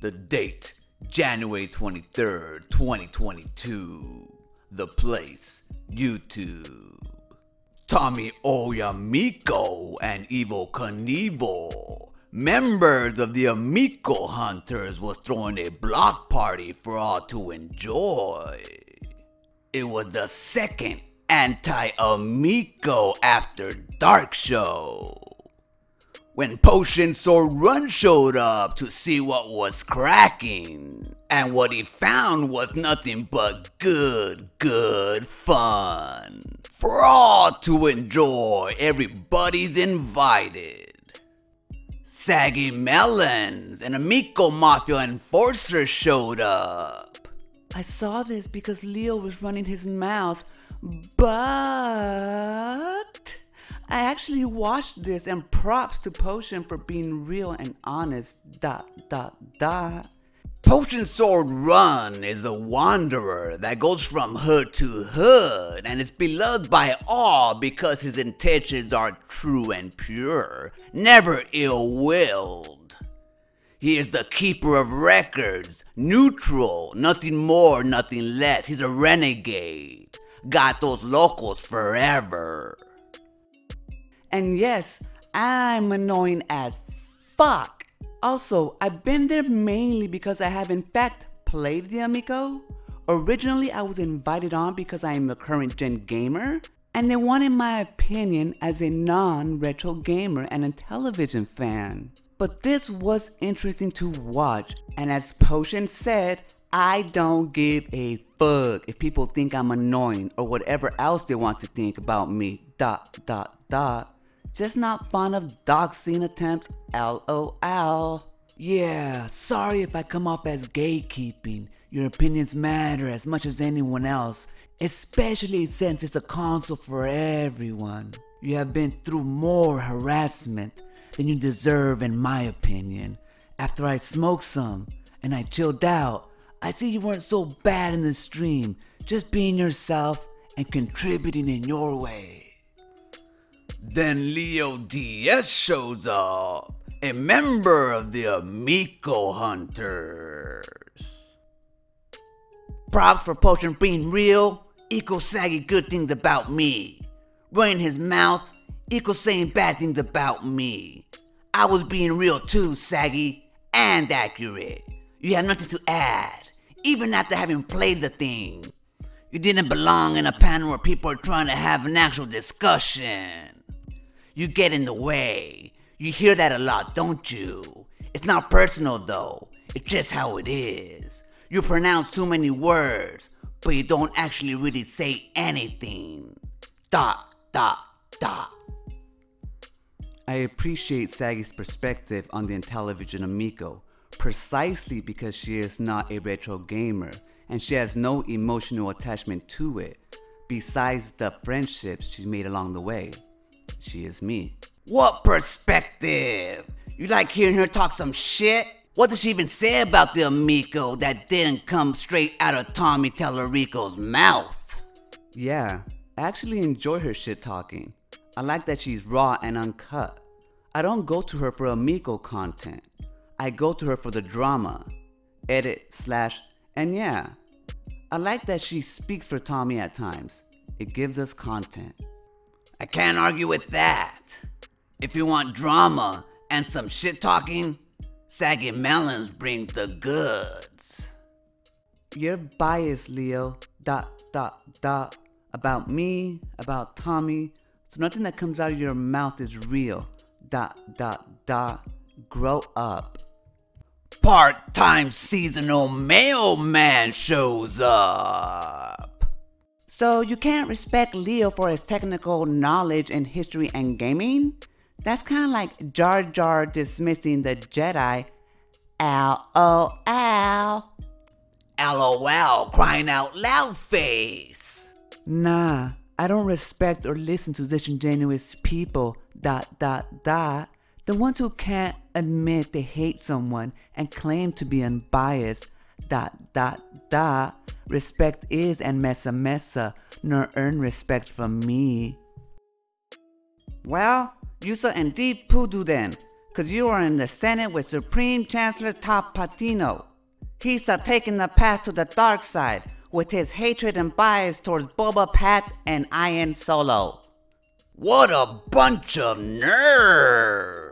The date, January 23rd, 2022. The place, YouTube. Tommy Oyamiko and Evil Knievel, members of the Amico Hunters, was throwing a block party for all to enjoy. It was the second anti Amico After Dark show. When Potion Sword Run showed up to see what was cracking, and what he found was nothing but good, good fun. For all to enjoy, everybody's invited. Saggy Melons and Amico Mafia Enforcer showed up. I saw this because Leo was running his mouth, but I actually watched this and props to Potion for being real and honest. Dot dot dot. Potion Sword Run is a wanderer that goes from hood to hood and is beloved by all because his intentions are true and pure, never ill willed. He is the keeper of records, neutral, nothing more, nothing less. He's a renegade. Got those locals forever. And yes, I'm annoying as fuck. Also, I've been there mainly because I have in fact played the Amico. Originally, I was invited on because I am a current gen gamer, and they wanted my opinion as a non retro gamer and a television fan. But this was interesting to watch, and as Potion said, I don't give a fuck if people think I'm annoying or whatever else they want to think about me. Dot dot dot. Just not fond of doxing attempts, lol. Yeah, sorry if I come off as gatekeeping. Your opinions matter as much as anyone else, especially since it's a console for everyone. You have been through more harassment than you deserve, in my opinion. After I smoked some and I chilled out, I see you weren't so bad in the stream, just being yourself and contributing in your way. Then Leo DS shows up, a member of the Amico Hunters. Props for Potion being real, equals saggy good things about me. Running his mouth, equals saying bad things about me. I was being real too, saggy, and accurate. You have nothing to add, even after having played the thing. You didn't belong in a panel where people are trying to have an actual discussion. You get in the way. You hear that a lot, don't you? It's not personal though, it's just how it is. You pronounce too many words, but you don't actually really say anything. Dot, dot, dot. I appreciate Saggy's perspective on the Intellivision Amico, precisely because she is not a retro gamer and she has no emotional attachment to it, besides the friendships she's made along the way. She is me. What perspective? You like hearing her talk some shit? What does she even say about the Amico that didn't come straight out of Tommy Tallarico's mouth? Yeah, I actually enjoy her shit talking. I like that she's raw and uncut. I don't go to her for Amico content. I go to her for the drama, edit, slash, and yeah. I like that she speaks for Tommy at times. It gives us content. I can't argue with that. If you want drama and some shit talking, Saggy Melons brings the goods. You're biased, Leo. Dot, dot, dot. About me, about Tommy. So nothing that comes out of your mouth is real. Dot, dot, dot. Grow up. Part time seasonal mailman shows up. So you can't respect Leo for his technical knowledge in history and gaming? That's kind of like Jar Jar dismissing the Jedi. L-O-L. Oh, LOL, crying out loud face. Nah, I don't respect or listen to disingenuous people. Dot, dot, dot. The ones who can't admit they hate someone and claim to be unbiased. Dot, dot, dot. Respect is and messa messa, nor earn respect from me. Well, you saw and deep poodoo then, Cause you are in the Senate with Supreme Chancellor Top Patino. He's a taking the path to the dark side with his hatred and bias towards Boba Fett and Ian Solo. What a bunch of nerds!